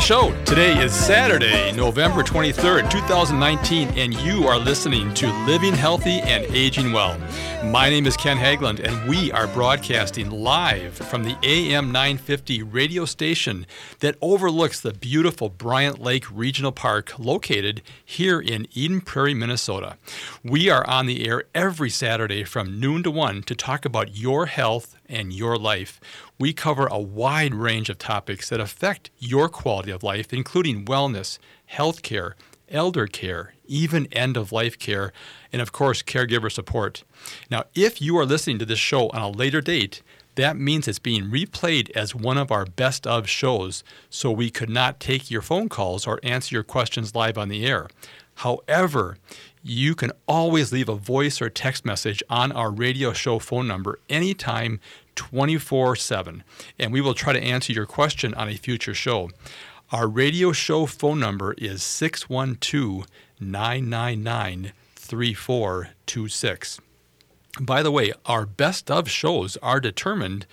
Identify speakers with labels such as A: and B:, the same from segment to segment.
A: The show. Today is Saturday, November 23rd, 2019, and you are listening to Living Healthy and Aging Well. My name is Ken Haglind, and we are broadcasting live from the AM 950 radio station that overlooks the beautiful Bryant Lake Regional Park located here in Eden Prairie, Minnesota. We are on the air every Saturday from noon to 1 to talk about your health and your life. We cover a wide range of topics that affect your quality of life, including wellness, health care, elder care, even end of life care, and of course, caregiver support. Now, if you are listening to this show on a later date, that means it's being replayed as one of our best of shows, so we could not take your phone calls or answer your questions live on the air. However, you can always leave a voice or text message on our radio show phone number anytime 24 7, and we will try to answer your question on a future show. Our radio show phone number is 612 999 3426. By the way, our best of shows are determined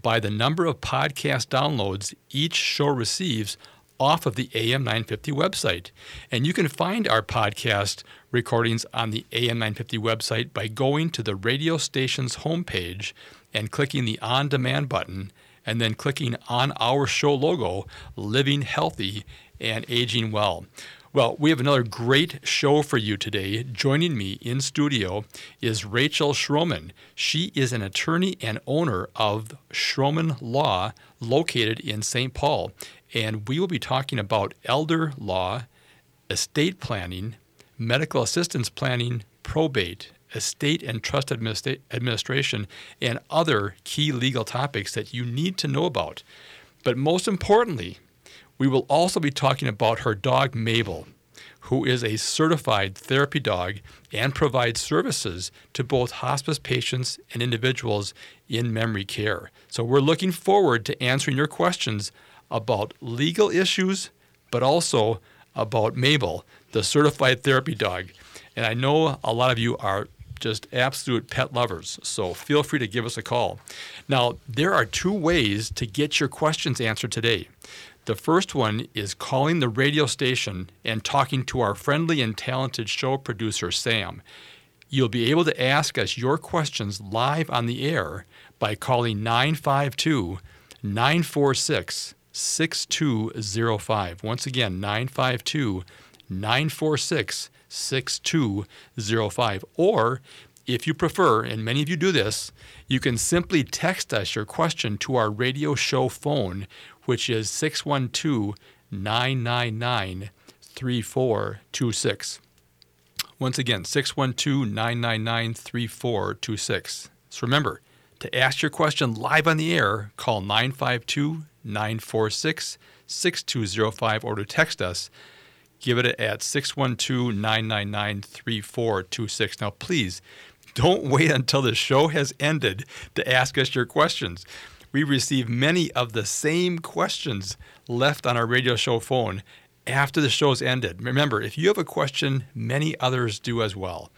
A: by the number of podcast downloads each show receives off of the AM 950 website. And you can find our podcast recordings on the AM 950 website by going to the radio station's homepage and clicking the on demand button and then clicking on our show logo, Living Healthy and Aging Well. Well, we have another great show for you today. Joining me in studio is Rachel Schromen. She is an attorney and owner of Schromen Law located in St. Paul. And we will be talking about elder law, estate planning, medical assistance planning, probate, estate and trust administra- administration, and other key legal topics that you need to know about. But most importantly, we will also be talking about her dog, Mabel, who is a certified therapy dog and provides services to both hospice patients and individuals in memory care. So we're looking forward to answering your questions about legal issues, but also about Mabel, the certified therapy dog. And I know a lot of you are just absolute pet lovers, so feel free to give us a call. Now, there are two ways to get your questions answered today. The first one is calling the radio station and talking to our friendly and talented show producer, Sam. You'll be able to ask us your questions live on the air by calling 952 946 6205. Once again, 952 946 6205. Or if you prefer, and many of you do this, you can simply text us your question to our radio show phone, which is 612 999 3426. Once again, 612 999 3426. So remember, to ask your question live on the air, call 952 946 6205 or to text us give it at 612 999 3426. Now, please don't wait until the show has ended to ask us your questions. We receive many of the same questions left on our radio show phone after the show's ended. Remember, if you have a question, many others do as well.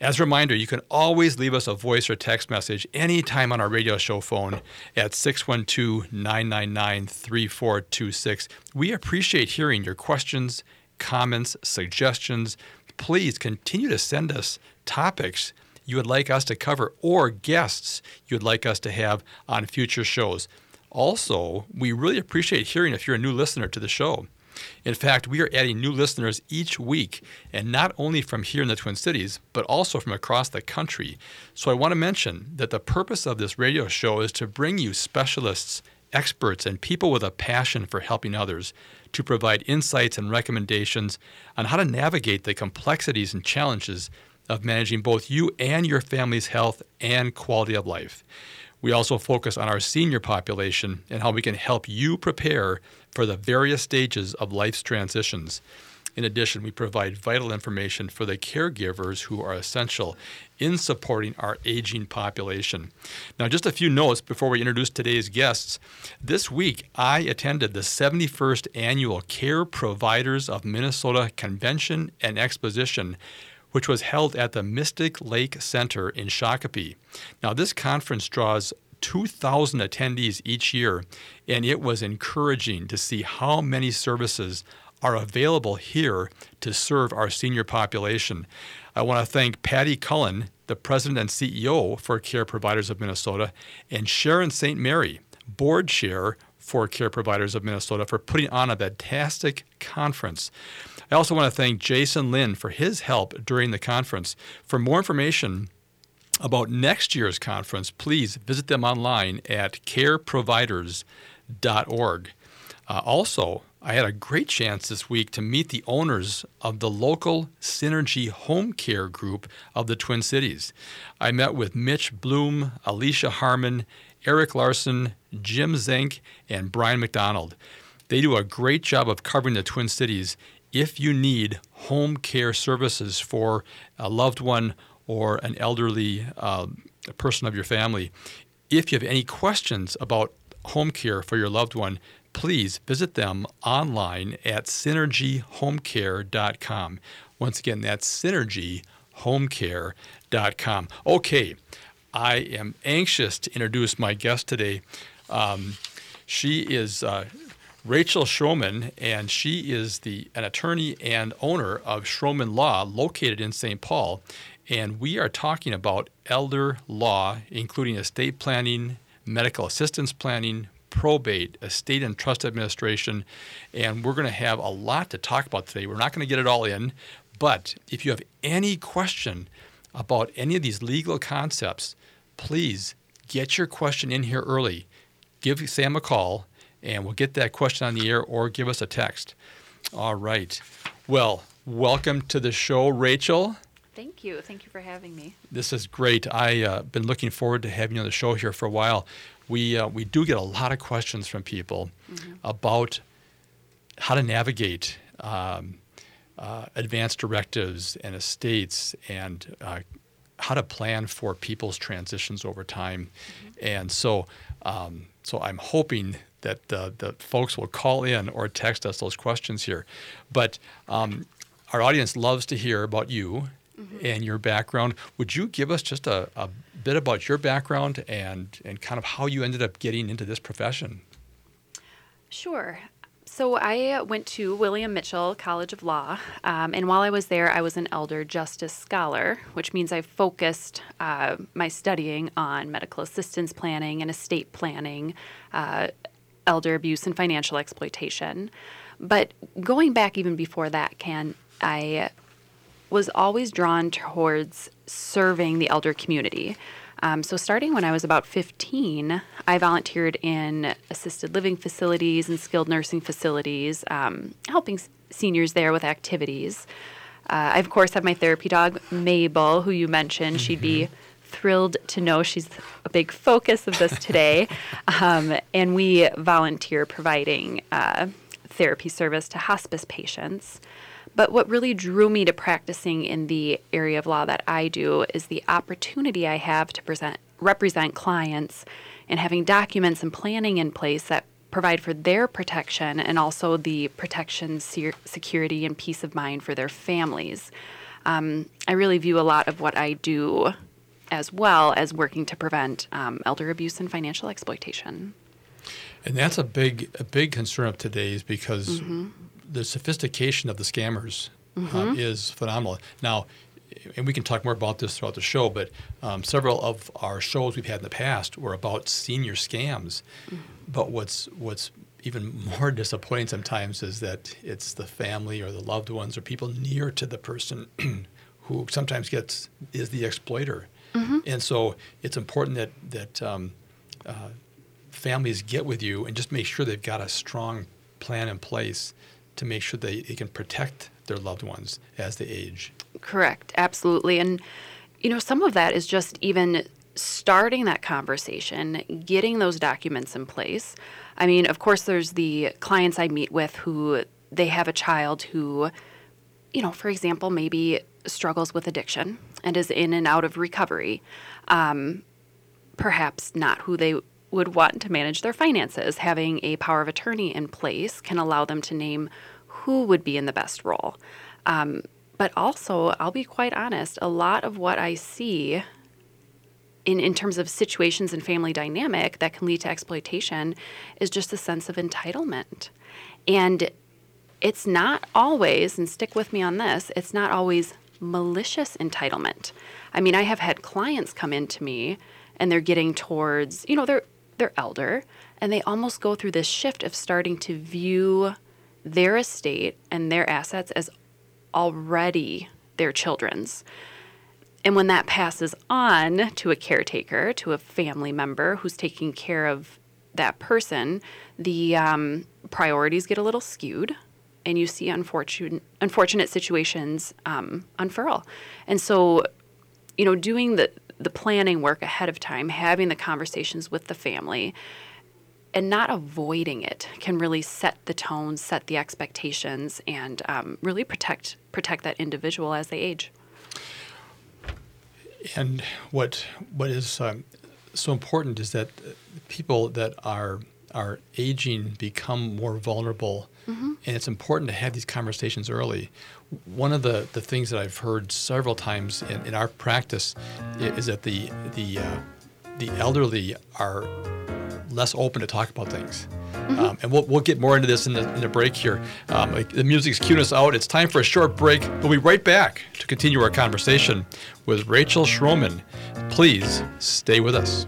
A: As a reminder, you can always leave us a voice or text message anytime on our radio show phone at 612 999 3426. We appreciate hearing your questions comments, suggestions, please continue to send us topics you would like us to cover or guests you would like us to have on future shows. Also, we really appreciate hearing if you're a new listener to the show. In fact, we are adding new listeners each week, and not only from here in the Twin Cities, but also from across the country. So I want to mention that the purpose of this radio show is to bring you specialists, experts, and people with a passion for helping others to provide insights and recommendations on how to navigate the complexities and challenges of managing both you and your family's health and quality of life. We also focus on our senior population and how we can help you prepare for the various stages of life's transitions. In addition, we provide vital information for the caregivers who are essential in supporting our aging population. Now, just a few notes before we introduce today's guests. This week, I attended the 71st Annual Care Providers of Minnesota Convention and Exposition, which was held at the Mystic Lake Center in Shakopee. Now, this conference draws 2,000 attendees each year, and it was encouraging to see how many services are available here to serve our senior population. I want to thank Patty Cullen, the president and CEO for Care Providers of Minnesota, and Sharon St. Mary, board chair for Care Providers of Minnesota, for putting on a fantastic conference. I also want to thank Jason Lynn for his help during the conference. For more information, about next year's conference, please visit them online at careproviders.org. Uh, also, I had a great chance this week to meet the owners of the local Synergy Home Care Group of the Twin Cities. I met with Mitch Bloom, Alicia Harmon, Eric Larson, Jim Zink, and Brian McDonald. They do a great job of covering the Twin Cities if you need home care services for a loved one or an elderly uh, person of your family. If you have any questions about home care for your loved one, please visit them online at synergyhomecare.com. Once again, that's synergyhomecare.com. Okay, I am anxious to introduce my guest today. Um, she is uh, Rachel Schromen, and she is the an attorney and owner of Schromen Law, located in St. Paul. And we are talking about elder law, including estate planning, medical assistance planning, probate, estate and trust administration, and we're going to have a lot to talk about today. We're not going to get it all in, but if you have any question about any of these legal concepts, please get your question in here early. Give Sam a call, and we'll get that question on the air or give us a text. All right. Well, welcome to the show, Rachel.
B: Thank you. Thank you for having me.
A: This is great. I've uh, been looking forward to having you on the show here for a while we uh, we do get a lot of questions from people mm-hmm. about how to navigate um, uh, advanced directives and estates and uh, how to plan for people's transitions over time. Mm-hmm. And so, um, so I'm hoping that the, the folks will call in or text us those questions here. But um, our audience loves to hear about you mm-hmm. and your background. Would you give us just a, a bit about your background and, and kind of how you ended up getting into this profession.
B: Sure. So I went to William Mitchell College of Law, um, and while I was there, I was an elder justice scholar, which means I focused uh, my studying on medical assistance planning and estate planning, uh, elder abuse and financial exploitation. But going back even before that, can I was always drawn towards serving the elder community. Um, so, starting when I was about 15, I volunteered in assisted living facilities and skilled nursing facilities, um, helping s- seniors there with activities. Uh, I, of course, have my therapy dog, Mabel, who you mentioned. Mm-hmm. She'd be mm-hmm. thrilled to know she's a big focus of this today. um, and we volunteer providing uh, therapy service to hospice patients. But what really drew me to practicing in the area of law that I do is the opportunity I have to present represent clients and having documents and planning in place that provide for their protection and also the protection, security, and peace of mind for their families. Um, I really view a lot of what I do as well as working to prevent um, elder abuse and financial exploitation.
A: And that's a big a big concern of today's because mm-hmm the sophistication of the scammers uh, mm-hmm. is phenomenal. Now, and we can talk more about this throughout the show, but um, several of our shows we've had in the past were about senior scams. Mm-hmm. But what's what's even more disappointing sometimes is that it's the family or the loved ones or people near to the person who sometimes gets is the exploiter. Mm-hmm. And so it's important that that um, uh, families get with you and just make sure they've got a strong plan in place to make sure they, they can protect their loved ones as they age.
B: Correct, absolutely. And, you know, some of that is just even starting that conversation, getting those documents in place. I mean, of course, there's the clients I meet with who they have a child who, you know, for example, maybe struggles with addiction and is in and out of recovery. Um, perhaps not who they would want to manage their finances. Having a power of attorney in place can allow them to name who would be in the best role. Um, but also, I'll be quite honest, a lot of what I see in, in terms of situations and family dynamic that can lead to exploitation is just a sense of entitlement. And it's not always, and stick with me on this, it's not always malicious entitlement. I mean, I have had clients come into me and they're getting towards, you know, they're they're elder and they almost go through this shift of starting to view their estate and their assets as already their children's. And when that passes on to a caretaker, to a family member who's taking care of that person, the um, priorities get a little skewed and you see unfortunate unfortunate situations um, unfurl. And so, you know, doing the the planning work ahead of time, having the conversations with the family, and not avoiding it can really set the tone, set the expectations, and um, really protect protect that individual as they age.
A: And what what is um, so important is that people that are are aging become more vulnerable, mm-hmm. and it's important to have these conversations early. One of the, the things that I've heard several times in, in our practice is that the the uh, the elderly are less open to talk about things. Mm-hmm. Um, and we'll, we'll get more into this in the, in the break here. Um, the music's cueing us out. It's time for a short break. We'll be right back to continue our conversation with Rachel Schromen. Please stay with us.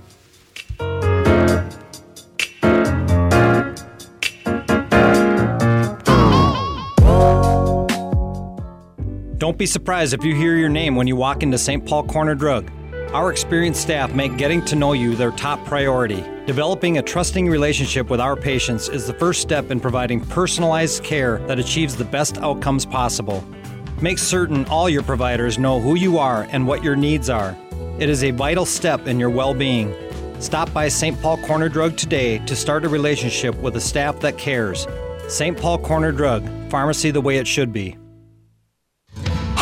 C: Don't be surprised if you hear your name when you walk into St. Paul Corner Drug. Our experienced staff make getting to know you their top priority. Developing a trusting relationship with our patients is the first step in providing personalized care that achieves the best outcomes possible. Make certain all your providers know who you are and what your needs are. It is a vital step in your well being. Stop by St. Paul Corner Drug today to start a relationship with a staff that cares. St. Paul Corner Drug, pharmacy the way it should be.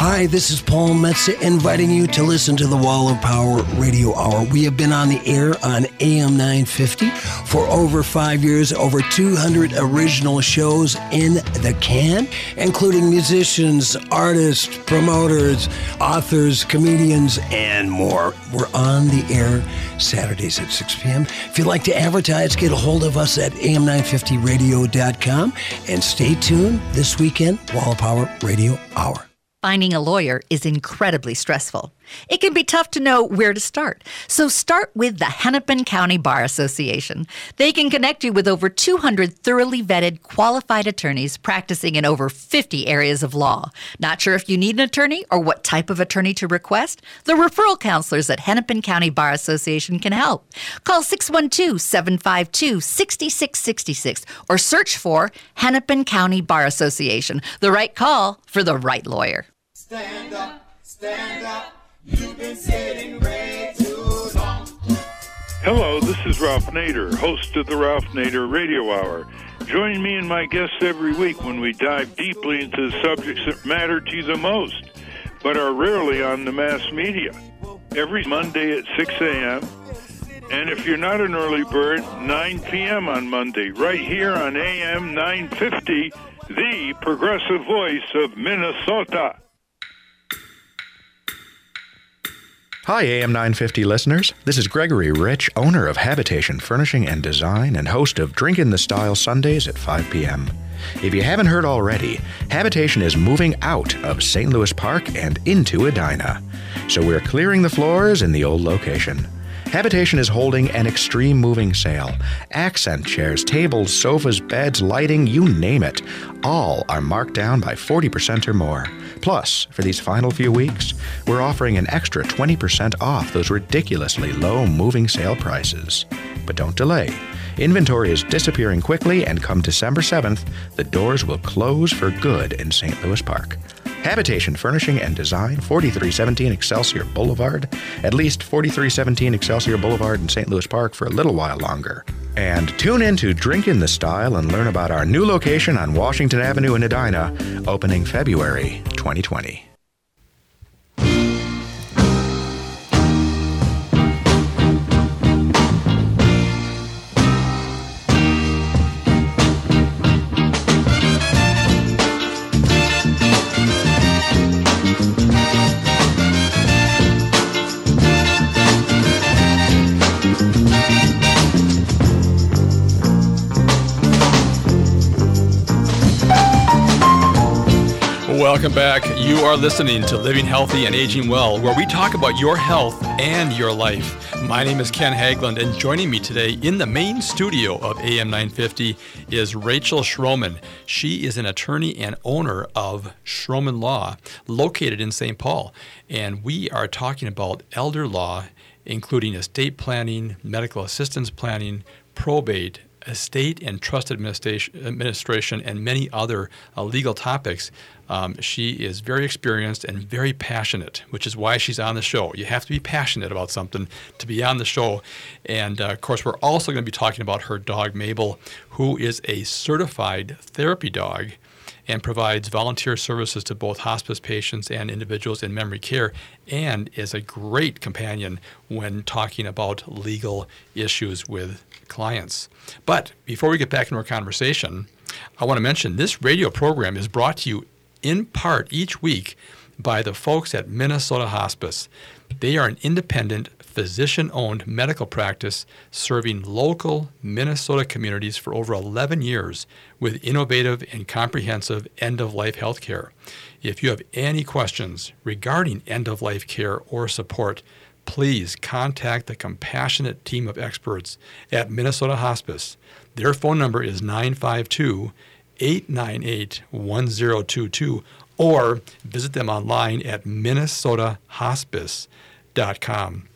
D: Hi, this is Paul Metza inviting you to listen to the Wall of Power Radio Hour. We have been on the air on AM 950 for over five years, over 200 original shows in the can, including musicians, artists, promoters, authors, comedians, and more. We're on the air Saturdays at 6 p.m. If you'd like to advertise, get a hold of us at am950radio.com and stay tuned this weekend, Wall of Power Radio Hour.
E: Finding a lawyer is incredibly stressful. It can be tough to know where to start. So start with the Hennepin County Bar Association. They can connect you with over 200 thoroughly vetted, qualified attorneys practicing in over 50 areas of law. Not sure if you need an attorney or what type of attorney to request? The referral counselors at Hennepin County Bar Association can help. Call 612 752 6666 or search for Hennepin County Bar Association. The right call for the right lawyer. Stand up, stand
F: up. You've been sitting way too long. Hello, this is Ralph Nader, host of the Ralph Nader Radio Hour. Join me and my guests every week when we dive deeply into the subjects that matter to you the most, but are rarely on the mass media. Every Monday at 6 a.m. And if you're not an early bird, 9 p.m. on Monday, right here on AM 950, the progressive voice of Minnesota.
G: Hi, AM 950 listeners. This is Gregory Rich, owner of Habitation Furnishing and Design and host of Drink in the Style Sundays at 5 p.m. If you haven't heard already, Habitation is moving out of St. Louis Park and into Edina. So we're clearing the floors in the old location. Habitation is holding an extreme moving sale. Accent chairs, tables, sofas, beds, lighting, you name it. All are marked down by 40% or more. Plus, for these final few weeks, we're offering an extra 20% off those ridiculously low moving sale prices. But don't delay. Inventory is disappearing quickly, and come December 7th, the doors will close for good in St. Louis Park. Habitation Furnishing and Design, 4317 Excelsior Boulevard, at least 4317 Excelsior Boulevard in St. Louis Park for a little while longer. And tune in to Drink in the Style and learn about our new location on Washington Avenue in Edina, opening February 2020.
A: Welcome back. You are listening to Living Healthy and Aging Well, where we talk about your health and your life. My name is Ken Haglind, and joining me today in the main studio of AM 950 is Rachel Schromen. She is an attorney and owner of Schromen Law, located in St. Paul. And we are talking about elder law, including estate planning, medical assistance planning, probate, estate and trust administration, administration and many other uh, legal topics. Um, she is very experienced and very passionate, which is why she's on the show. You have to be passionate about something to be on the show. And uh, of course, we're also going to be talking about her dog, Mabel, who is a certified therapy dog and provides volunteer services to both hospice patients and individuals in memory care, and is a great companion when talking about legal issues with clients. But before we get back into our conversation, I want to mention this radio program is brought to you in part each week by the folks at Minnesota Hospice. They are an independent, physician owned medical practice serving local Minnesota communities for over 11 years with innovative and comprehensive end of life health care. If you have any questions regarding end of life care or support, please contact the compassionate team of experts at Minnesota Hospice. Their phone number is 952 898 1022 or visit them online at minnesotahospice.com.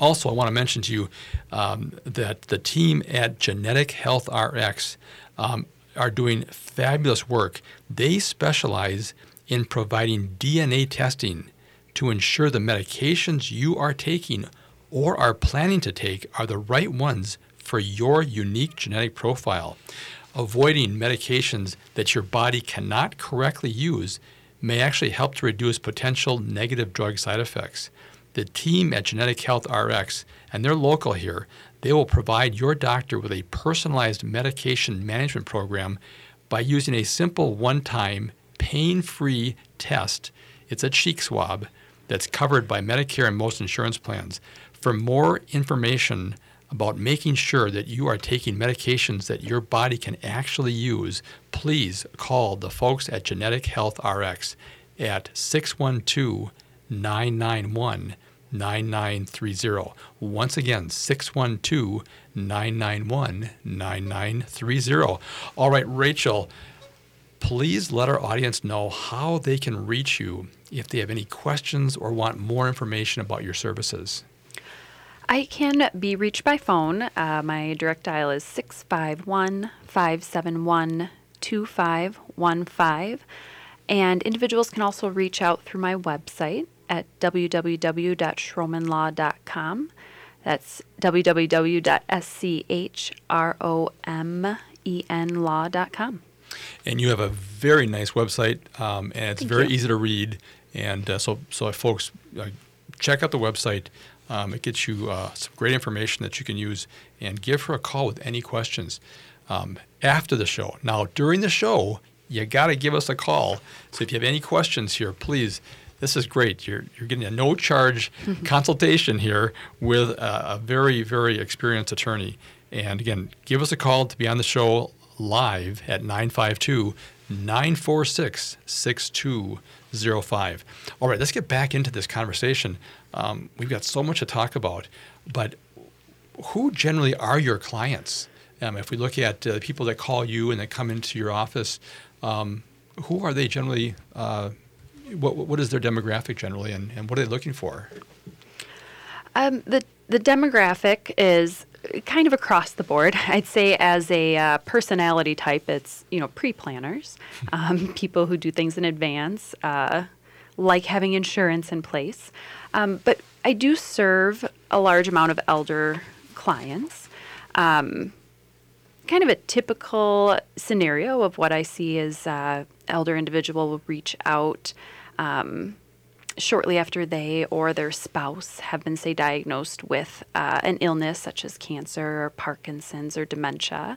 A: Also, I want to mention to you um, that the team at Genetic Health RX um, are doing fabulous work. They specialize in providing DNA testing to ensure the medications you are taking or are planning to take are the right ones for your unique genetic profile. Avoiding medications that your body cannot correctly use may actually help to reduce potential negative drug side effects. The team at Genetic Health RX, and they're local here, they will provide your doctor with a personalized medication management program by using a simple one time, pain free test. It's a cheek swab that's covered by Medicare and most insurance plans. For more information about making sure that you are taking medications that your body can actually use, please call the folks at Genetic Health RX at 612 991 9930. Once again, 612 991 9930. All right, Rachel, please let our audience know how they can reach you if they have any questions or want more information about your services.
B: I can be reached by phone. Uh, my direct dial is 651 571 2515. And individuals can also reach out through my website at www.schromenlaw.com. That's www.schromenlaw.com.
A: And you have a very nice website, um, and it's
B: Thank
A: very
B: you.
A: easy to read. And uh, so, so folks uh, check out the website. Um, it gets you uh, some great information that you can use, and give her a call with any questions um, after the show. Now, during the show, you got to give us a call. So if you have any questions here, please. This is great. You're, you're getting a no charge consultation here with a, a very, very experienced attorney. And again, give us a call to be on the show live at 952 946 6205. All right, let's get back into this conversation. Um, we've got so much to talk about, but who generally are your clients? Um, if we look at uh, people that call you and that come into your office, um, who are they generally? Uh, what, what is their demographic generally, and, and what are they looking for?
B: Um, the the demographic is kind of across the board. I'd say as a uh, personality type, it's you know pre-planners, um, people who do things in advance, uh, like having insurance in place. Um, but I do serve a large amount of elder clients. Um, kind of a typical scenario of what I see is uh, elder individual will reach out um, shortly after they or their spouse have been, say, diagnosed with uh, an illness such as cancer or Parkinson's or dementia.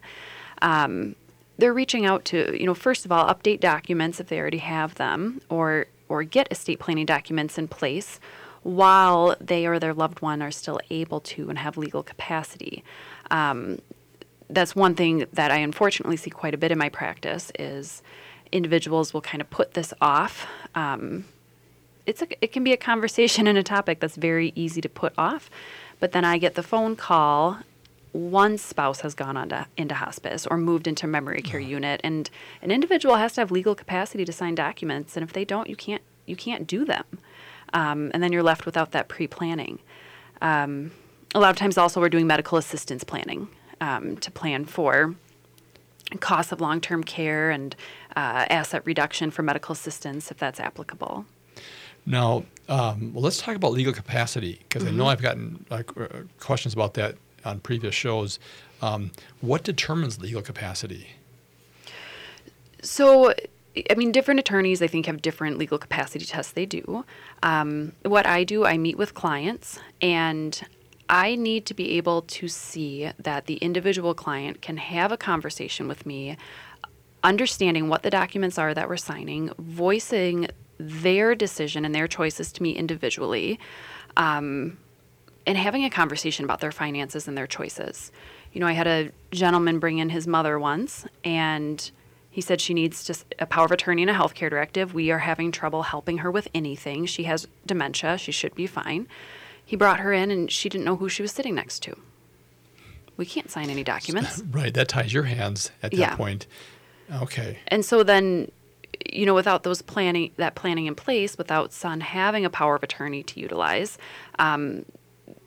B: Um, they're reaching out to, you know, first of all, update documents if they already have them, or or get estate planning documents in place while they or their loved one are still able to and have legal capacity. Um, that's one thing that I unfortunately see quite a bit in my practice is individuals will kind of put this off. Um, it's a, it can be a conversation and a topic that's very easy to put off, but then I get the phone call. One spouse has gone on to, into hospice or moved into memory care unit, and an individual has to have legal capacity to sign documents, and if they don't, you can't you can't do them, um, and then you're left without that pre-planning. Um, a lot of times, also, we're doing medical assistance planning um, to plan for costs of long term care and uh, asset reduction for medical assistance if that's applicable.
A: Now, um, well, let's talk about legal capacity because mm-hmm. I know mm-hmm. I've gotten uh, questions about that on previous shows. Um, what determines legal capacity?
B: So, I mean, different attorneys, I think, have different legal capacity tests they do. Um, what I do, I meet with clients and I need to be able to see that the individual client can have a conversation with me, understanding what the documents are that we're signing, voicing their decision and their choices to me individually, um, and having a conversation about their finances and their choices. You know, I had a gentleman bring in his mother once, and he said she needs just a power of attorney and a healthcare directive. We are having trouble helping her with anything. She has dementia. She should be fine. He brought her in, and she didn't know who she was sitting next to. We can't sign any documents.
A: Right. That ties your hands at that yeah. point. Okay.
B: And so then, you know, without those planning, that planning in place, without Son having a power of attorney to utilize, um,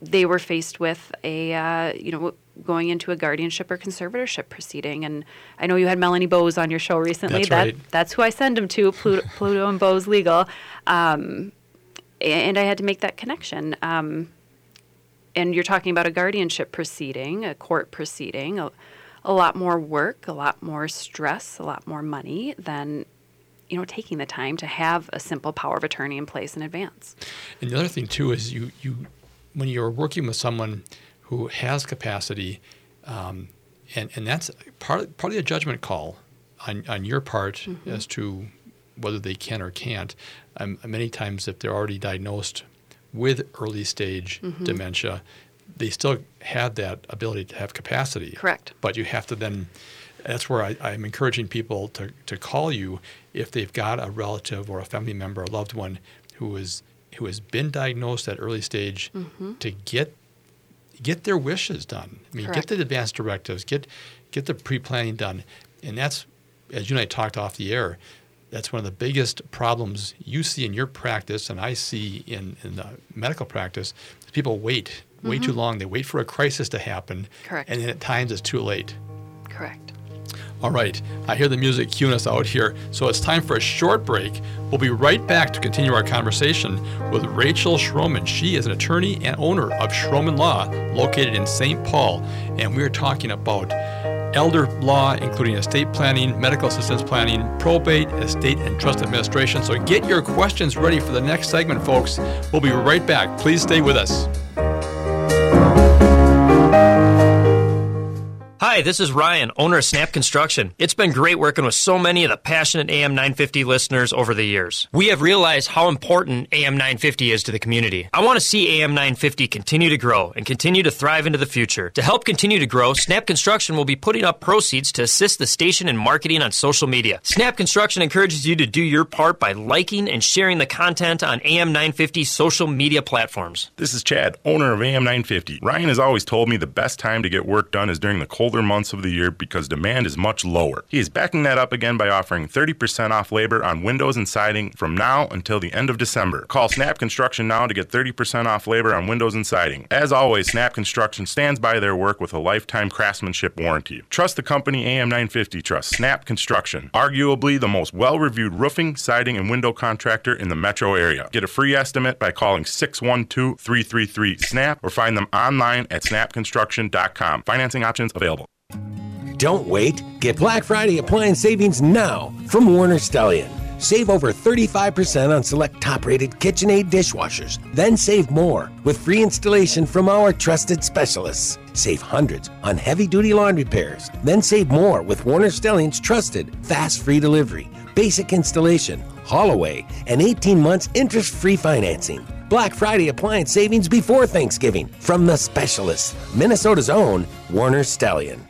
B: they were faced with a, uh, you know, going into a guardianship or conservatorship proceeding. And I know you had Melanie Bose on your show recently.
A: That's
B: that,
A: right.
B: That's who I send them to, Pluto, Pluto and Bose Legal. Um, and I had to make that connection. Um, and you're talking about a guardianship proceeding, a court proceeding, a, a lot more work, a lot more stress, a lot more money than you know taking the time to have a simple power of attorney in place in advance.
A: And the other thing too is you you when you're working with someone who has capacity, um, and and that's part partly a judgment call on on your part mm-hmm. as to whether they can or can't. Um, many times, if they're already diagnosed with early stage mm-hmm. dementia, they still have that ability to have capacity.
B: Correct.
A: But you have to then, that's where I, I'm encouraging people to, to call you if they've got a relative or a family member, a loved one who is who has been diagnosed at early stage mm-hmm. to get get their wishes done. I mean, Correct. get the advance directives, get get the pre planning done, and that's as you and I talked off the air that's one of the biggest problems you see in your practice and I see in, in the medical practice. People wait way mm-hmm. too long. They wait for a crisis to happen.
B: Correct.
A: And then at times it's too late.
B: Correct.
A: All right, I hear the music cueing us out here, so it's time for a short break. We'll be right back to continue our conversation with Rachel Schromen. She is an attorney and owner of Schromen Law, located in St. Paul, and we're talking about elder law, including estate planning, medical assistance planning, probate, estate and trust administration. So get your questions ready for the next segment, folks. We'll be right back. Please stay with us.
H: Hi, this is Ryan, owner of Snap Construction. It's been great working with so many of the passionate AM 950 listeners over the years. We have realized how important AM 950 is to the community. I want to see AM 950 continue to grow and continue to thrive into the future. To help continue to grow, Snap Construction will be putting up proceeds to assist the station in marketing on social media. Snap Construction encourages you to do your part by liking and sharing the content on AM 950 social media platforms.
I: This is Chad, owner of AM 950. Ryan has always told me the best time to get work done is during the cold colder months of the year because demand is much lower. He is backing that up again by offering 30% off labor on windows and siding from now until the end of December. Call Snap Construction now to get 30% off labor on windows and siding. As always, Snap Construction stands by their work with a lifetime craftsmanship warranty. Trust the company AM950 Trust, Snap Construction, arguably the most well reviewed roofing, siding, and window contractor in the metro area. Get a free estimate by calling 612 333 SNAP or find them online at snapconstruction.com. Financing options available.
J: Don't wait. Get Black Friday appliance savings now from Warner Stellian. Save over 35% on select top rated KitchenAid dishwashers. Then save more with free installation from our trusted specialists. Save hundreds on heavy duty laundry pairs. Then save more with Warner Stellian's trusted fast free delivery, basic installation, haul away, and 18 months interest free financing. Black Friday appliance savings before Thanksgiving from the specialists, Minnesota's own Warner Stellian.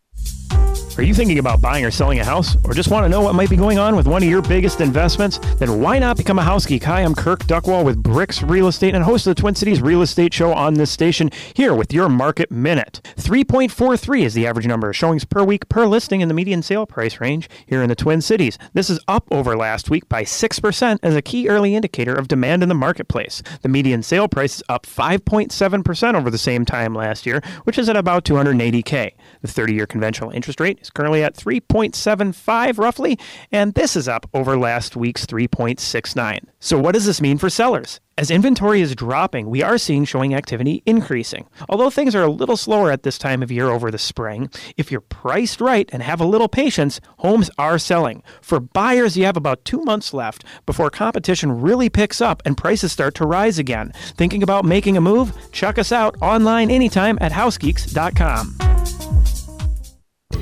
K: Are you thinking about buying or selling a house, or just want to know what might be going on with one of your biggest investments? Then why not become a house geek? Hi, I'm Kirk Duckwall with Bricks Real Estate and host of the Twin Cities Real Estate Show on this station here with your market minute. 3.43 is the average number of showings per week per listing in the median sale price range here in the Twin Cities. This is up over last week by 6% as a key early indicator of demand in the marketplace. The median sale price is up 5.7% over the same time last year, which is at about 280K. The 30 year conventional interest rate is currently at 3.75 roughly, and this is up over last week's 3.69. So, what does this mean for sellers? As inventory is dropping, we are seeing showing activity increasing. Although things are a little slower at this time of year over the spring, if you're priced right and have a little patience, homes are selling. For buyers, you have about two months left before competition really picks up and prices start to rise again. Thinking about making a move? Check us out online anytime at housegeeks.com.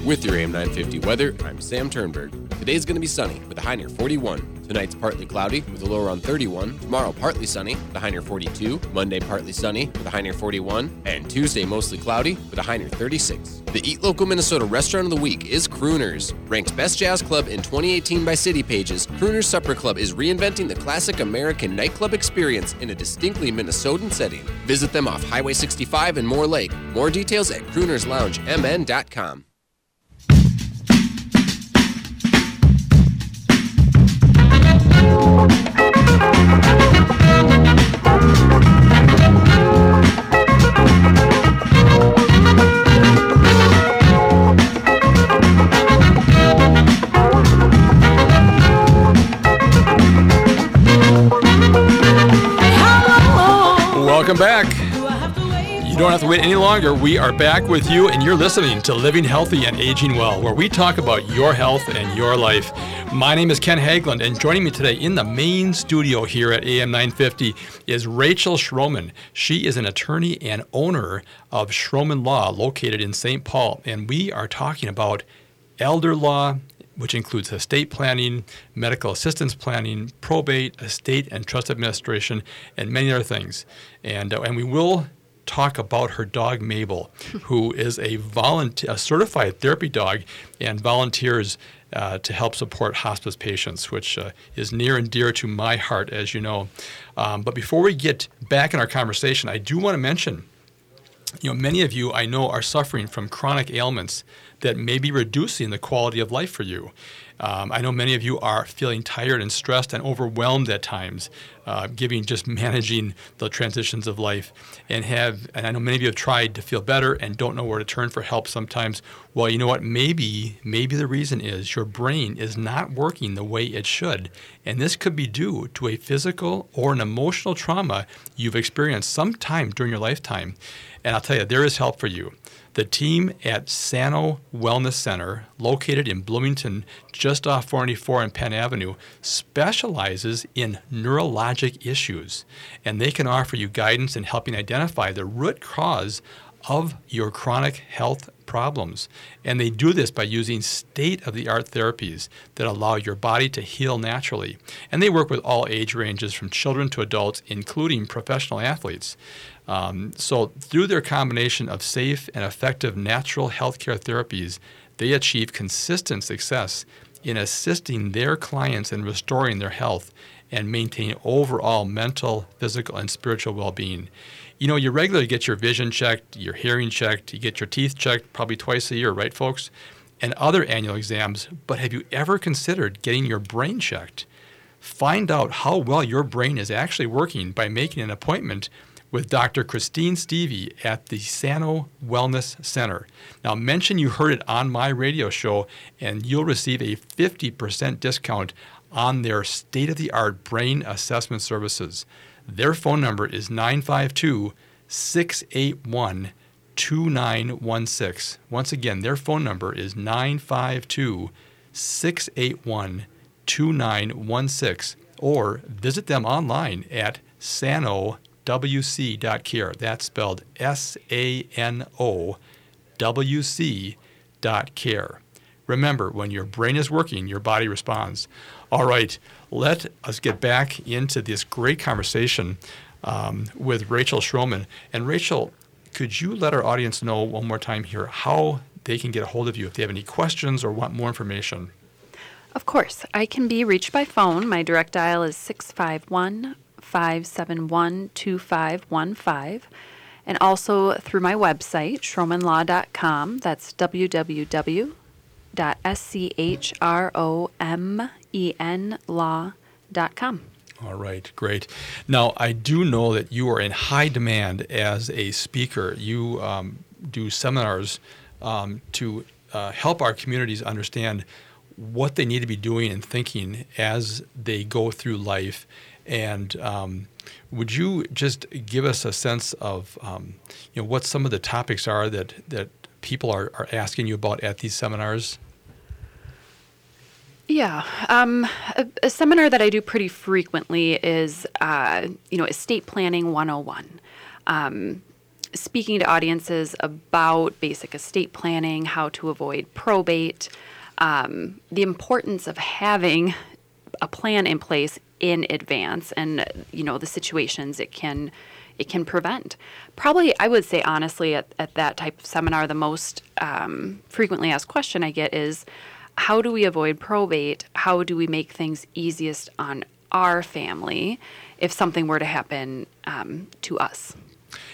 L: With your AM 950 weather, I'm Sam Turnberg. Today's going to be sunny with a high near 41. Tonight's partly cloudy with a low around 31. Tomorrow, partly sunny with a high near 42. Monday, partly sunny with a high near 41. And Tuesday, mostly cloudy with a high near 36. The Eat Local Minnesota Restaurant of the Week is Crooners. Ranked Best Jazz Club in 2018 by City Pages, Crooners Supper Club is reinventing the classic American nightclub experience in a distinctly Minnesotan setting. Visit them off Highway 65 and Moore Lake. More details at croonersloungemn.com.
A: Welcome back. You don't have to wait any longer. We are back with you, and you're listening to Living Healthy and Aging Well, where we talk about your health and your life. My name is Ken Haglind, and joining me today in the main studio here at AM 950 is Rachel Schromen. She is an attorney and owner of Schromen Law, located in St. Paul, and we are talking about elder law, which includes estate planning, medical assistance planning, probate, estate and trust administration, and many other things. And, uh, and we will talk about her dog Mabel, who is a volunteer, a certified therapy dog, and volunteers uh, to help support hospice patients, which uh, is near and dear to my heart, as you know. Um, but before we get back in our conversation, I do want to mention, you know, many of you I know are suffering from chronic ailments that may be reducing the quality of life for you. Um, I know many of you are feeling tired and stressed and overwhelmed at times, uh, giving just managing the transitions of life, and have. And I know many of you have tried to feel better and don't know where to turn for help sometimes. Well, you know what? Maybe maybe the reason is your brain is not working the way it should, and this could be due to a physical or an emotional trauma you've experienced sometime during your lifetime. And I'll tell you, there is help for you. The team at Sano Wellness Center, located in Bloomington, just off 494 and Penn Avenue, specializes in neurologic issues. And they can offer you guidance in helping identify the root cause of your chronic health problems. And they do this by using state of the art therapies that allow your body to heal naturally. And they work with all age ranges from children to adults, including professional athletes. Um, so, through their combination of safe and effective natural healthcare therapies, they achieve consistent success in assisting their clients in restoring their health and maintain overall mental, physical, and spiritual well being. You know, you regularly get your vision checked, your hearing checked, you get your teeth checked probably twice a year, right, folks? And other annual exams, but have you ever considered getting your brain checked? Find out how well your brain is actually working by making an appointment with Dr. Christine Stevie at the Sano Wellness Center. Now, mention you heard it on my radio show, and you'll receive a 50% discount on their state of the art brain assessment services. Their phone number is 952 681 2916. Once again, their phone number is 952 681 2916 or visit them online at sanowc.care. That's spelled S A N O W C dot care. Remember, when your brain is working, your body responds. All right, let us get back into this great conversation um, with Rachel Schromen. And Rachel, could you let our audience know one more time here how they can get a hold of you if they have any questions or want more information?
B: Of course. I can be reached by phone. My direct dial is 651 571 2515. And also through my website, schromenlaw.com. That's www.schromenlaw.com.
A: All right, great. Now, I do know that you are in high demand as a speaker. You um, do seminars um, to uh, help our communities understand what they need to be doing and thinking as they go through life. And um, would you just give us a sense of um, you know what some of the topics are that that people are, are asking you about at these seminars?
B: Yeah, um, a, a, seminar that I do pretty frequently is uh, you know estate planning 101. Um, speaking to audiences about basic estate planning, how to avoid probate, um, the importance of having a plan in place in advance and you know the situations it can it can prevent probably i would say honestly at, at that type of seminar the most um, frequently asked question i get is how do we avoid probate how do we make things easiest on our family if something were to happen um, to us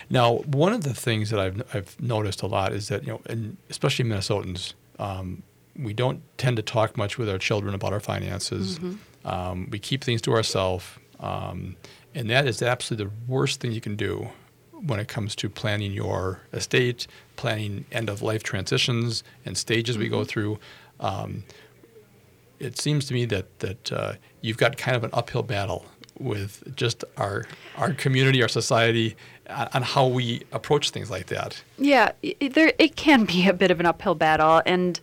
A: now one of the things that I've, I've noticed a lot is that you know and especially minnesotans um, we don't tend to talk much with our children about our finances. Mm-hmm. Um, we keep things to ourselves, um, and that is absolutely the worst thing you can do when it comes to planning your estate, planning end of life transitions and stages mm-hmm. we go mm-hmm. through. Um, it seems to me that that uh, you've got kind of an uphill battle with just our our community, our society, on how we approach things like that.
B: Yeah, it, there it can be a bit of an uphill battle, and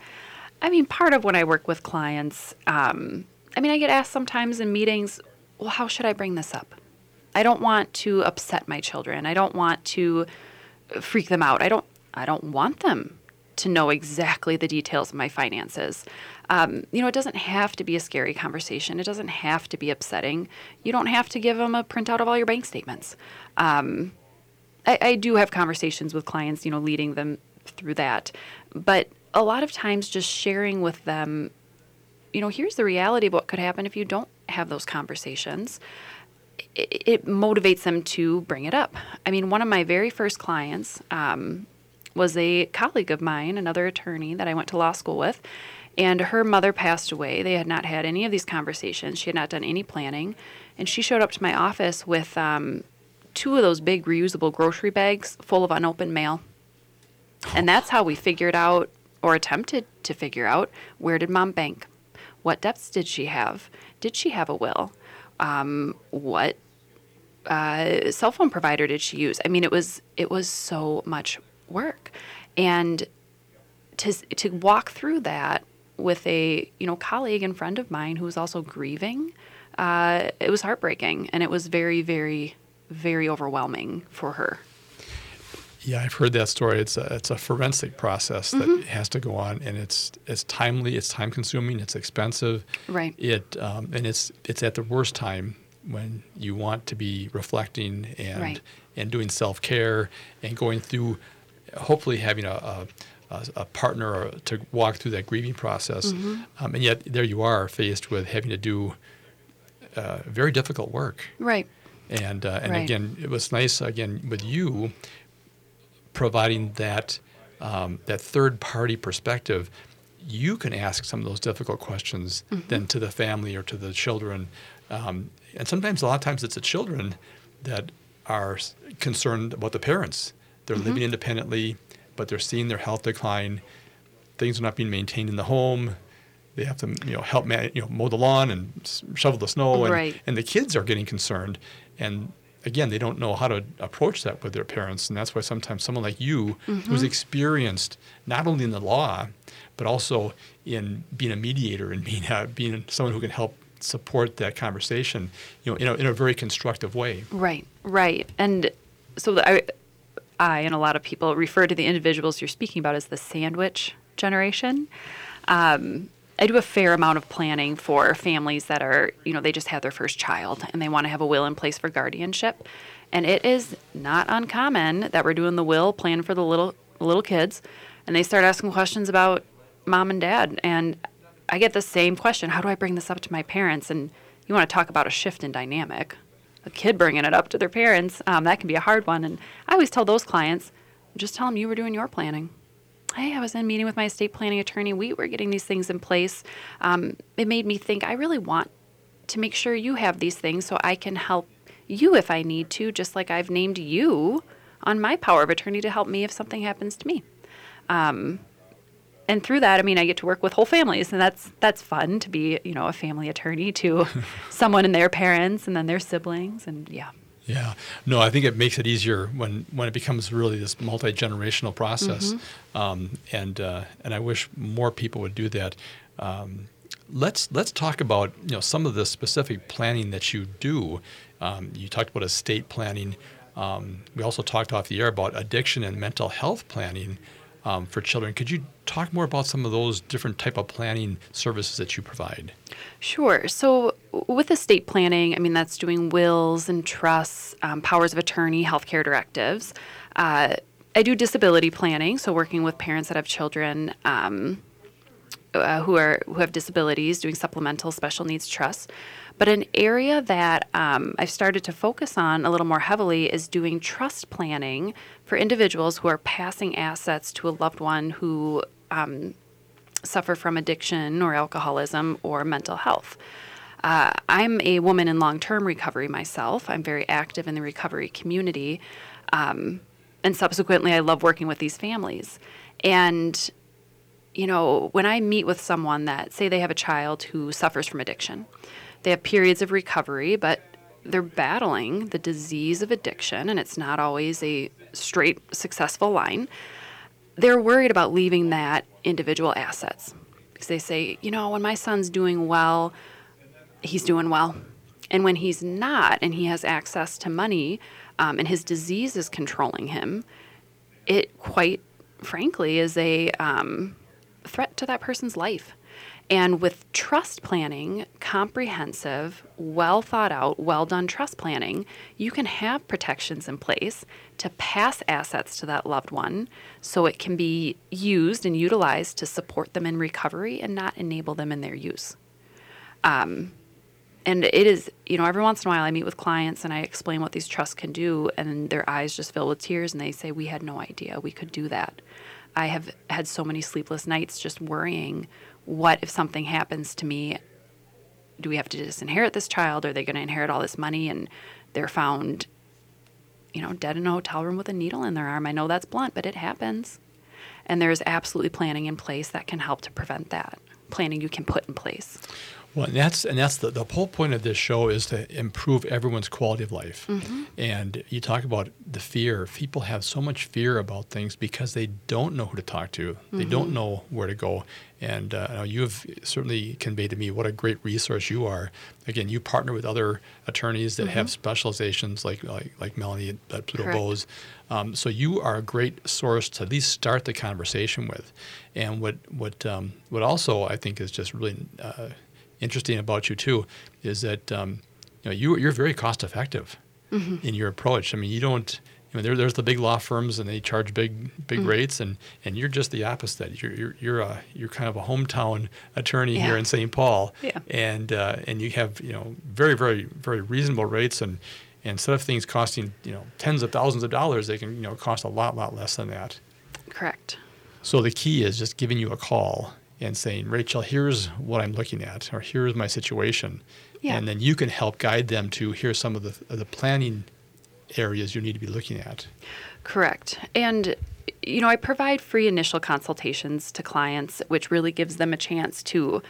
B: I mean, part of when I work with clients, um, I mean, I get asked sometimes in meetings, well, how should I bring this up? I don't want to upset my children. I don't want to freak them out. I don't. I don't want them to know exactly the details of my finances. Um, you know, it doesn't have to be a scary conversation. It doesn't have to be upsetting. You don't have to give them a printout of all your bank statements. Um, I, I do have conversations with clients, you know, leading them through that. But a lot of times just sharing with them, you know, here's the reality of what could happen if you don't have those conversations. It, it motivates them to bring it up. I mean, one of my very first clients um, was a colleague of mine, another attorney that I went to law school with, and her mother passed away. They had not had any of these conversations. She had not done any planning, and she showed up to my office with um, two of those big reusable grocery bags full of unopened mail. And that's how we figured out or attempted to figure out where did mom bank? What debts did she have? Did she have a will? Um, what uh, cell phone provider did she use? I mean, it was it was so much work, and to to walk through that with a you know colleague and friend of mine who was also grieving, uh, it was heartbreaking, and it was very very very overwhelming for her.
A: Yeah, I've heard that story. It's a it's a forensic process that mm-hmm. has to go on, and it's it's timely, it's time consuming, it's expensive.
B: Right.
A: It um, and it's it's at the worst time when you want to be reflecting and right. and doing self care and going through, hopefully having a, a, a partner to walk through that grieving process, mm-hmm. um, and yet there you are faced with having to do uh, very difficult work.
B: Right.
A: And uh, and right. again, it was nice again with you providing that um, that third party perspective, you can ask some of those difficult questions mm-hmm. then to the family or to the children. Um, and sometimes, a lot of times, it's the children that are concerned about the parents. They're mm-hmm. living independently, but they're seeing their health decline. Things are not being maintained in the home. They have to, you know, help man, you know, mow the lawn and shovel the snow, and,
B: right.
A: and the kids are getting concerned. And again, they don't know how to approach that with their parents, and that's why sometimes someone like you,
B: Mm-hmm.
A: who's experienced not only in the law, but also in being a mediator and being a, being someone who can help support that conversation, you know, in a, in a very constructive way.
B: Right, right. And so I, I and a lot of people refer to the individuals you're speaking about as the sandwich generation. Um, I do a fair amount of planning for families that are, you know, they just had their first child and they want to have a will in place for guardianship. And it is not uncommon that we're doing the will plan for the little little kids and they start asking questions about mom and dad and I get the same question, how do I bring this up to my parents? And you want to talk about a shift in dynamic a kid bringing it up to their parents, um, that can be a hard one. And I always tell those clients, just tell them you were doing your planning. Hey, I was in a meeting with my estate planning attorney. We were getting these things in place. Um, it made me think I really want to make sure you have these things so I can help you if I need to, just like I've named you on my power of attorney to help me if something happens to me. Um, and through that, I mean, I get to work with whole families, and that's that's fun to be, you know, a family attorney to someone and their parents, and then their siblings, and yeah.
A: Yeah, no, I think it makes it easier when, when it becomes really this multi generational process, um, and uh, and I wish more people would do that. Um, let's let's talk about you know some of the specific planning that you do. Um, you talked about estate planning. Um, we also talked off the air about addiction and mental health planning um, for children. Could you talk more about some of those different type of planning services that you provide?
B: Sure. So, with estate planning, I mean, that's doing wills and trusts, um, powers of attorney, healthcare directives. Uh, I do disability planning, so working with parents that have children um, uh, who are who have disabilities, doing supplemental special needs trusts. But an area that um, I've started to focus on a little more heavily is doing trust planning for individuals who are passing assets to a loved one who um, suffer from addiction or alcoholism or mental health. Uh, I'm a woman in long term recovery myself. I'm very active in the recovery community. Um, and subsequently, I love working with these families. And, you know, when I meet with someone that, say, they have a child who suffers from addiction, they have periods of recovery, but they're battling the disease of addiction, and it's not always a straight, successful line. They're worried about leaving that individual assets because they say, you know, when my son's doing well, he's doing well. And when he's not, and he has access to money, um, and his disease is controlling him, it quite frankly is a um, threat to that person's life. And with trust planning, comprehensive, well thought out, well done trust planning, you can have protections in place to pass assets to that loved one so it can be used and utilized to support them in recovery and not enable them in their use. Um, and it is, you know, every once in a while I meet with clients and I explain what these trusts can do, and their eyes just fill with tears and they say, We had no idea we could do that. I have had so many sleepless nights just worrying what if something happens to me? Do we have to disinherit this child? Are they going to inherit all this money? And they're found, you know, dead in a hotel room with a needle in their arm. I know that's blunt, but it happens. And there's absolutely planning in place that can help to prevent that. Planning you can put in place.
A: Well, and that's and that's the, the whole point of this show is to improve everyone's quality of life.
B: Mhm.
A: And you talk about the fear. People have so much fear about things because they don't know who to talk to. They don't
B: Mhm.
A: know where to go. And uh, you have certainly conveyed to me what a great resource you are. Again, you partner with other attorneys that have
B: Mhm.
A: specializations like like, like Melanie at, Pluto
B: Correct.
A: Bose. Um, so you are a great source to at least start the conversation with. And what what um, what also I think is just really uh, interesting about you too is that um, you know you you're very cost effective
B: Mhm.
A: in your approach. I mean, you don't. You know, there, there's the big law firms and they charge big big
B: Mhm.
A: rates, and, and you're just the opposite. You're you're you're, a, you're kind of a hometown attorney
B: Yeah.
A: here in St. Paul,
B: Yeah.
A: and uh, and you have you know very very very reasonable rates, and, and instead of things costing you know tens of thousands of dollars, they can you know cost a lot lot less than that.
B: Correct.
A: So the key is just giving you a call and saying, Rachel, here's what I'm looking at, or here's my situation.
B: Yeah.
A: And then you can help guide them to here's some of the, of the planning areas you need to be looking at.
B: Correct. And you know, I provide free initial consultations to clients, which really gives them a chance to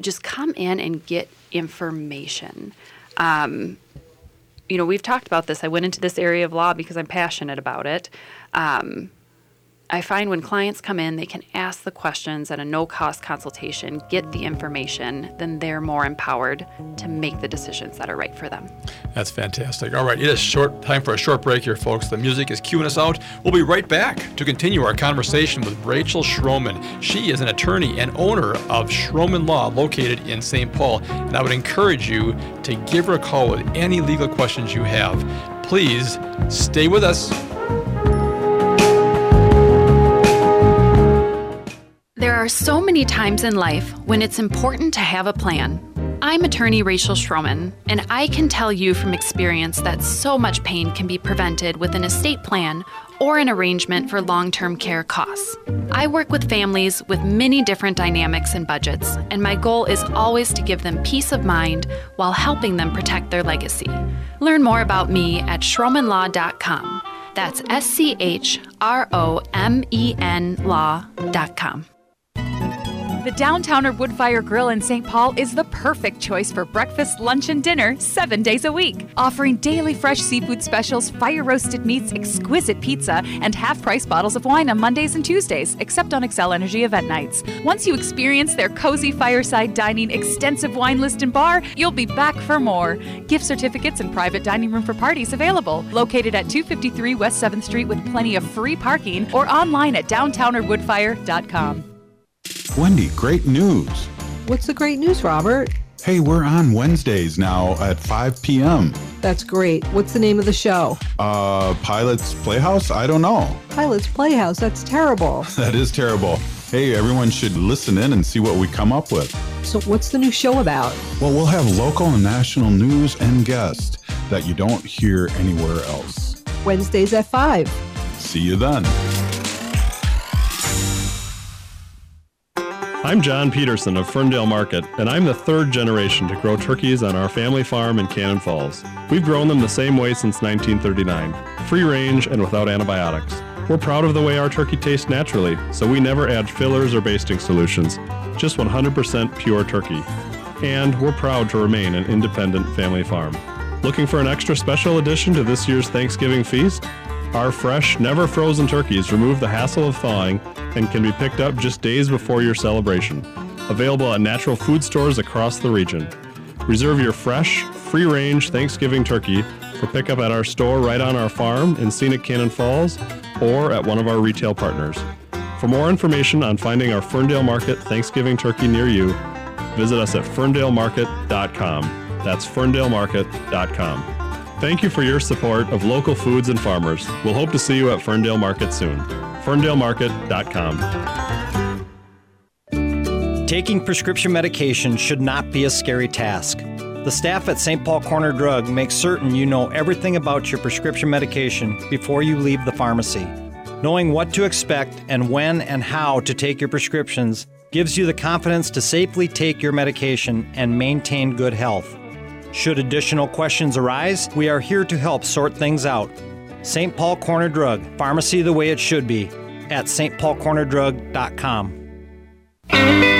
B: just come in and get information. Um, you know, we've talked about this. I went into this area of law because I'm passionate about it. Um, I find when clients come in, they can ask the questions at a no cost consultation, get the information, then they're more empowered to make the decisions that are right for them.
A: That's fantastic. All right, it is short time for a short break here, folks. The music is cueing us out. We'll be right back to continue our conversation with Rachel Schromen. She is an attorney and owner of Schromen Law located in St. Paul, and I would encourage you to give her a call with any legal questions you have. Please stay with us.
B: There are so many times in life when it's important to have a plan. I'm attorney Rachel Schromen, and I can tell you from experience that so much pain can be prevented with an estate plan or an arrangement for long term care costs. I work with families with many different dynamics and budgets, and my goal is always to give them peace of mind while helping them protect their legacy. Learn more about me at schromenlaw.com. That's S C H R O M E N law.com.
M: The Downtowner Woodfire Grill in St. Paul is the perfect choice for breakfast, lunch, and dinner seven days a week. Offering daily fresh seafood specials, fire roasted meats, exquisite pizza, and half price bottles of wine on Mondays and Tuesdays, except on Xcel Energy event nights. Once you experience their cozy fireside dining, extensive wine list, and bar, you'll be back for more. Gift certificates and private dining room for parties available. Located at 253 West 7th Street with plenty of free parking or online at downtownerwoodfire.com.
N: Wendy, great news.
O: What's the great news, Robert?
N: Hey, we're on Wednesdays now at 5 p.m.
O: That's great. What's the name of the show?
N: Uh, Pilot's Playhouse? I don't know.
O: Pilot's Playhouse. That's terrible.
N: that is terrible. Hey, everyone should listen in and see what we come up with.
O: So, what's the new show about?
N: Well, we'll have local and national news and guests that you don't hear anywhere else.
O: Wednesdays at 5.
N: See you then.
P: I'm John Peterson of Ferndale Market, and I'm the third generation to grow turkeys on our family farm in Cannon Falls. We've grown them the same way since 1939 free range and without antibiotics. We're proud of the way our turkey tastes naturally, so we never add fillers or basting solutions, just 100% pure turkey. And we're proud to remain an independent family farm. Looking for an extra special addition to this year's Thanksgiving feast? Our fresh, never frozen turkeys remove the hassle of thawing and can be picked up just days before your celebration. Available at natural food stores across the region. Reserve your fresh, free range Thanksgiving turkey for pickup at our store right on our farm in scenic Cannon Falls or at one of our retail partners. For more information on finding our Ferndale Market Thanksgiving turkey near you, visit us at ferndalemarket.com. That's ferndalemarket.com. Thank you for your support of local foods and farmers. We'll hope to see you at Ferndale Market soon. FerndaleMarket.com.
C: Taking prescription medication should not be a scary task. The staff at St. Paul Corner Drug makes certain you know everything about your prescription medication before you leave the pharmacy. Knowing what to expect and when and how to take your prescriptions gives you the confidence to safely take your medication and maintain good health. Should additional questions arise, we are here to help sort things out. St. Paul Corner Drug, pharmacy the way it should be, at stpaulcornerdrug.com.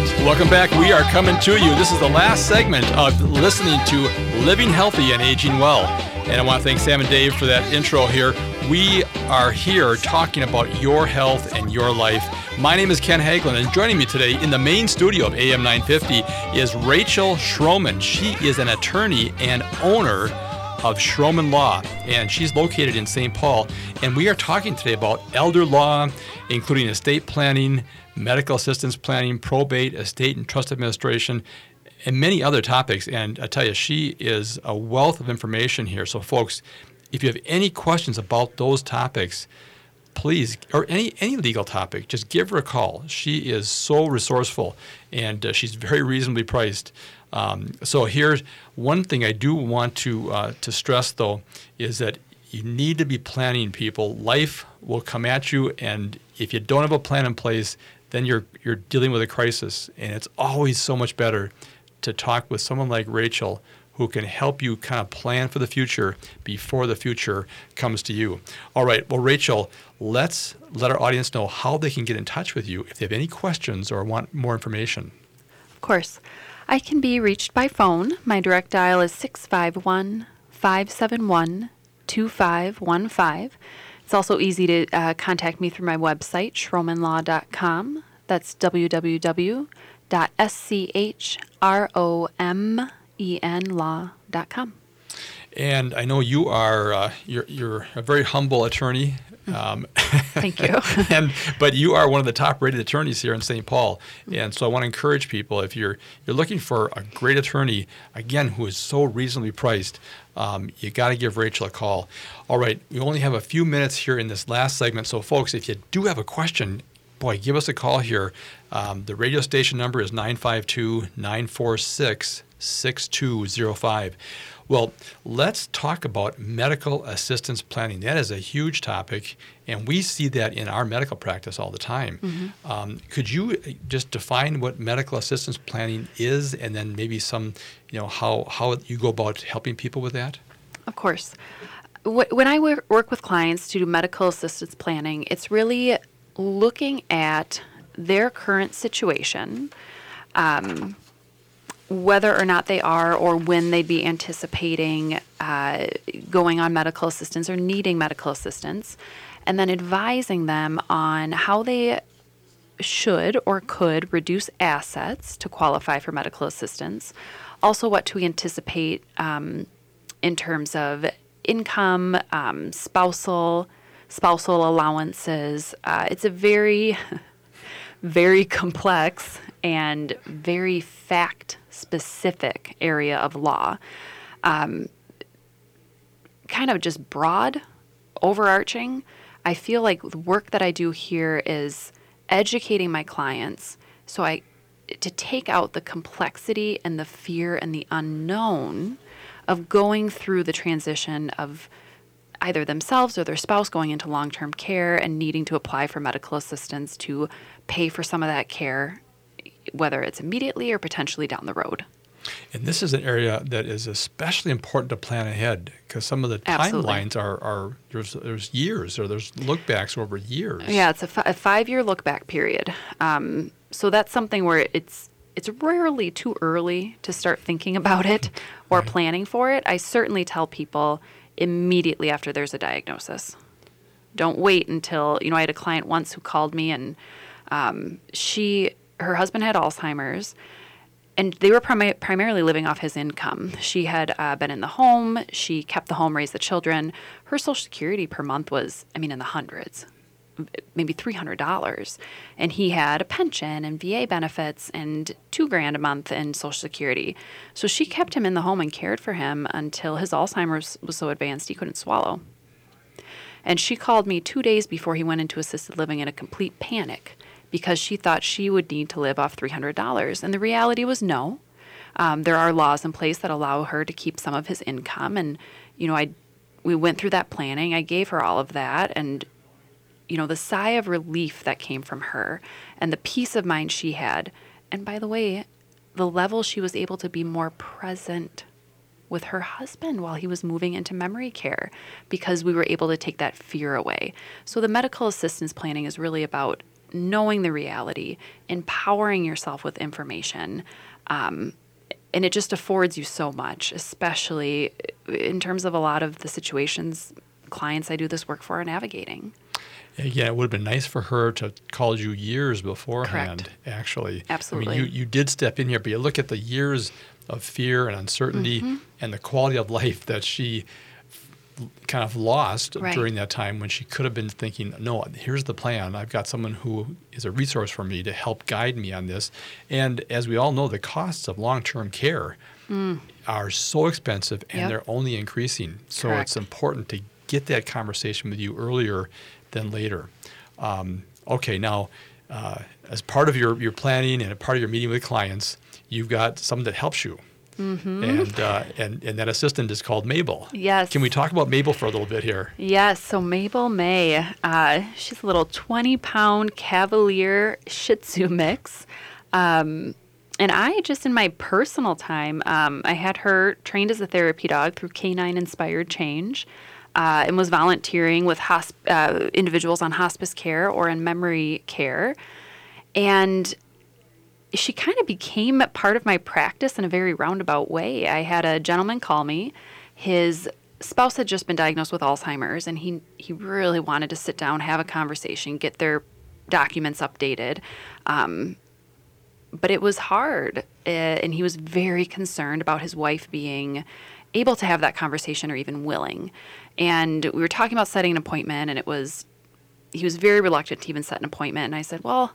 A: right, welcome back. We are coming to you. This is the last segment of listening to Living Healthy and Aging Well. And I want to thank Sam and Dave for that intro here. We are here talking about your health and your life. My name is Ken Haglind, and joining me today in the main studio of AM 950 is Rachel Schromen. She is an attorney and owner of Schromen Law, and she's located in St. Paul. And we are talking today about elder law, including estate planning, medical assistance planning, probate, estate and trust administration, and many other topics. And I tell you, she is a wealth of information here. So, folks, if you have any questions about those topics, please, or any any legal topic, just give her a call. She is so resourceful, and uh, she's very reasonably priced. Um, so here's one thing I do want to uh, to stress though is that you need to be planning, people. Life will come at you, and if you don't have a plan in place, then you're you're dealing with a crisis, and it's always so much better to talk with someone like Rachel, who can help you kind of plan for the future before the future comes to you. All right, well, Rachel, let's let our audience know how they can get in touch with you if they have any questions or want more information.
B: Of course. I can be reached by phone. My direct dial is 651 571 2515. It's also easy to uh, contact me through my website, schromenlaw.com. That's www.schromenlaw.com.
A: And I know you are uh, you're, you're a very humble attorney.
B: Um, Thank you.
A: and but you are one of the top-rated attorneys here in St. Paul, and so I want to encourage people if you're you're looking for a great attorney, again, who is so reasonably priced, um, you got to give Rachel a call. All right, we only have a few minutes here in this last segment, so folks, if you do have a question, boy, give us a call here. Um, the radio station number is 952 946 6205. Well, let's talk about medical assistance planning. That is a huge topic, and we see that in our medical practice all the time. Mm-hmm. Um, could you just define what medical assistance planning is, and then maybe some, you know, how how you go about helping people with that?
B: Of course. When I work with clients to do medical assistance planning, it's really looking at their current situation. Um, whether or not they are or when they'd be anticipating uh, going on medical assistance or needing medical assistance, and then advising them on how they should or could reduce assets to qualify for medical assistance. Also, what to anticipate um, in terms of income, um, spousal, spousal allowances. Uh, it's a very, very complex and very fact specific area of law. Um, kind of just broad, overarching. I feel like the work that I do here is educating my clients so I to take out the complexity and the fear and the unknown of going through the transition of either themselves or their spouse going into long-term care and needing to apply for medical assistance to pay for some of that care whether it's immediately or potentially down the road.
A: And this is an area that is especially important to plan ahead because some of the Absolutely. timelines are, are there's, there's years or there's lookbacks over years.
B: Yeah, it's a, f- a five year look back period. Um, so that's something where it's it's rarely too early to start thinking about it or right. planning for it. I certainly tell people immediately after there's a diagnosis. Don't wait until you know. I had a client once who called me and um, she her husband had Alzheimer's, and they were prim- primarily living off his income. She had uh, been in the home, she kept the home, raised the children. Her Social Security per month was, I mean, in the hundreds, maybe $300. And he had a pension and VA benefits and two grand a month in Social Security. So she kept him in the home and cared for him until his Alzheimer's was so advanced he couldn't swallow. And she called me two days before he went into assisted living in a complete panic because she thought she would need to live off $300. And the reality was no. Um, there are laws in place that allow her to keep some of his income. And, you know, I, we went through that planning. I gave her all of that. And, you know, the sigh of relief that came from her and the peace of mind she had. And by the way, the level she was able to be more present with her husband while he was moving into memory care because we were able to take that fear away. So the medical assistance planning is really about knowing the reality, empowering yourself with information. Um, and it just affords you so much, especially in terms of a lot of the situations clients I do this work for are navigating.
A: Yeah, it would have been nice for her to call you years beforehand,
B: Correct.
A: actually.
B: Absolutely.
A: I mean, you, you did step in here, but you look at the years of fear and uncertainty mm-hmm. and the quality of life that she kind of lost right. during that time when she could have been thinking, no, here's the plan. I've got someone who is a resource for me to help guide me on this. And as we all know, the costs of long term care mm. are so expensive and yep. they're only increasing. So
B: Correct.
A: it's important to get that conversation with you earlier than later. Um, okay, now, uh, as part of your, your planning and a part of your meeting with clients, you've got someone that helps you
B: Mm-hmm.
A: And, uh, and and that assistant is called Mabel.
B: Yes.
A: Can we talk about Mabel for a little bit here?
B: Yes. So Mabel May, uh, she's a little 20 pound Cavalier Shih Tzu mix. Um, and I just in my personal time, um, I had her trained as a therapy dog through Canine Inspired Change. Uh, and was volunteering with hosp- uh, individuals on hospice care or in memory care. And she kind of became part of my practice in a very roundabout way. I had a gentleman call me. His spouse had just been diagnosed with Alzheimer's, and he he really wanted to sit down, have a conversation, get their documents updated. Um, but it was hard, uh, and he was very concerned about his wife being able to have that conversation or even willing. And we were talking about setting an appointment, and it was he was very reluctant to even set an appointment. And I said, "Well,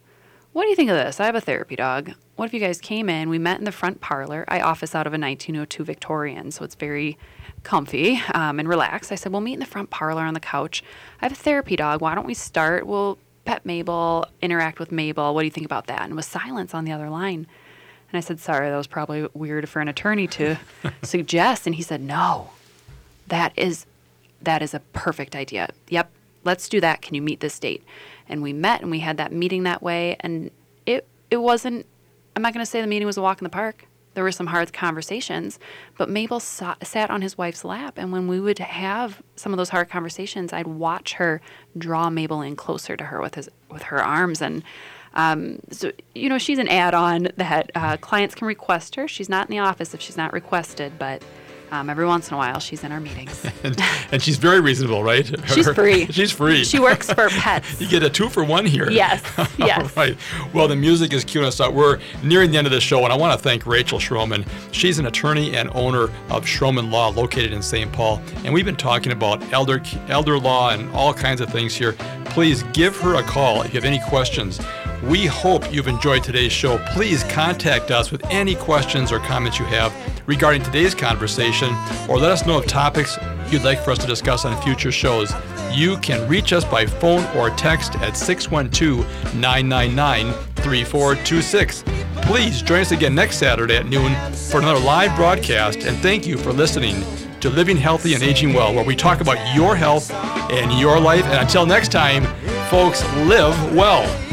B: what do you think of this? I have a therapy dog. What if you guys came in? We met in the front parlor. I office out of a 1902 Victorian, so it's very comfy um, and relaxed. I said, We'll meet in the front parlor on the couch. I have a therapy dog. Why don't we start? We'll pet Mabel, interact with Mabel. What do you think about that? And was silence on the other line. And I said, Sorry, that was probably weird for an attorney to suggest. And he said, No, that is that is a perfect idea. Yep, let's do that. Can you meet this date? And we met and we had that meeting that way. And it it wasn't. I'm not going to say the meeting was a walk in the park. There were some hard conversations, but Mabel saw, sat on his wife's lap, and when we would have some of those hard conversations, I'd watch her draw Mabel in closer to her with his with her arms and. Um, so you know she's an add-on that uh, clients can request her. She's not in the office if she's not requested, but um, every once in a while, she's in our meetings.
A: and, and, she's very reasonable, right?
B: She's free.
A: she's free.
B: She works for pets.
A: you get a two for one here.
B: Yes. Yes.
A: All right. Well, the music is cueing us out. We're nearing the end of the show, and I want to thank Rachel Schromen. She's an attorney and owner of Schromen Law, located in St. Paul, and we've been talking about elder elder law and all kinds of things here. Please give her a call if you have any questions. We hope you've enjoyed today's show. Please contact us with any questions or comments you have regarding today's conversation, or let us know of topics you'd like for us to discuss on future shows. You can reach us by phone or text at 612 999 3426. Please join us again next Saturday at noon for another live broadcast, and thank you for listening to Living Healthy and Aging Well, where we talk about your health and your life. And until next time, folks, live well.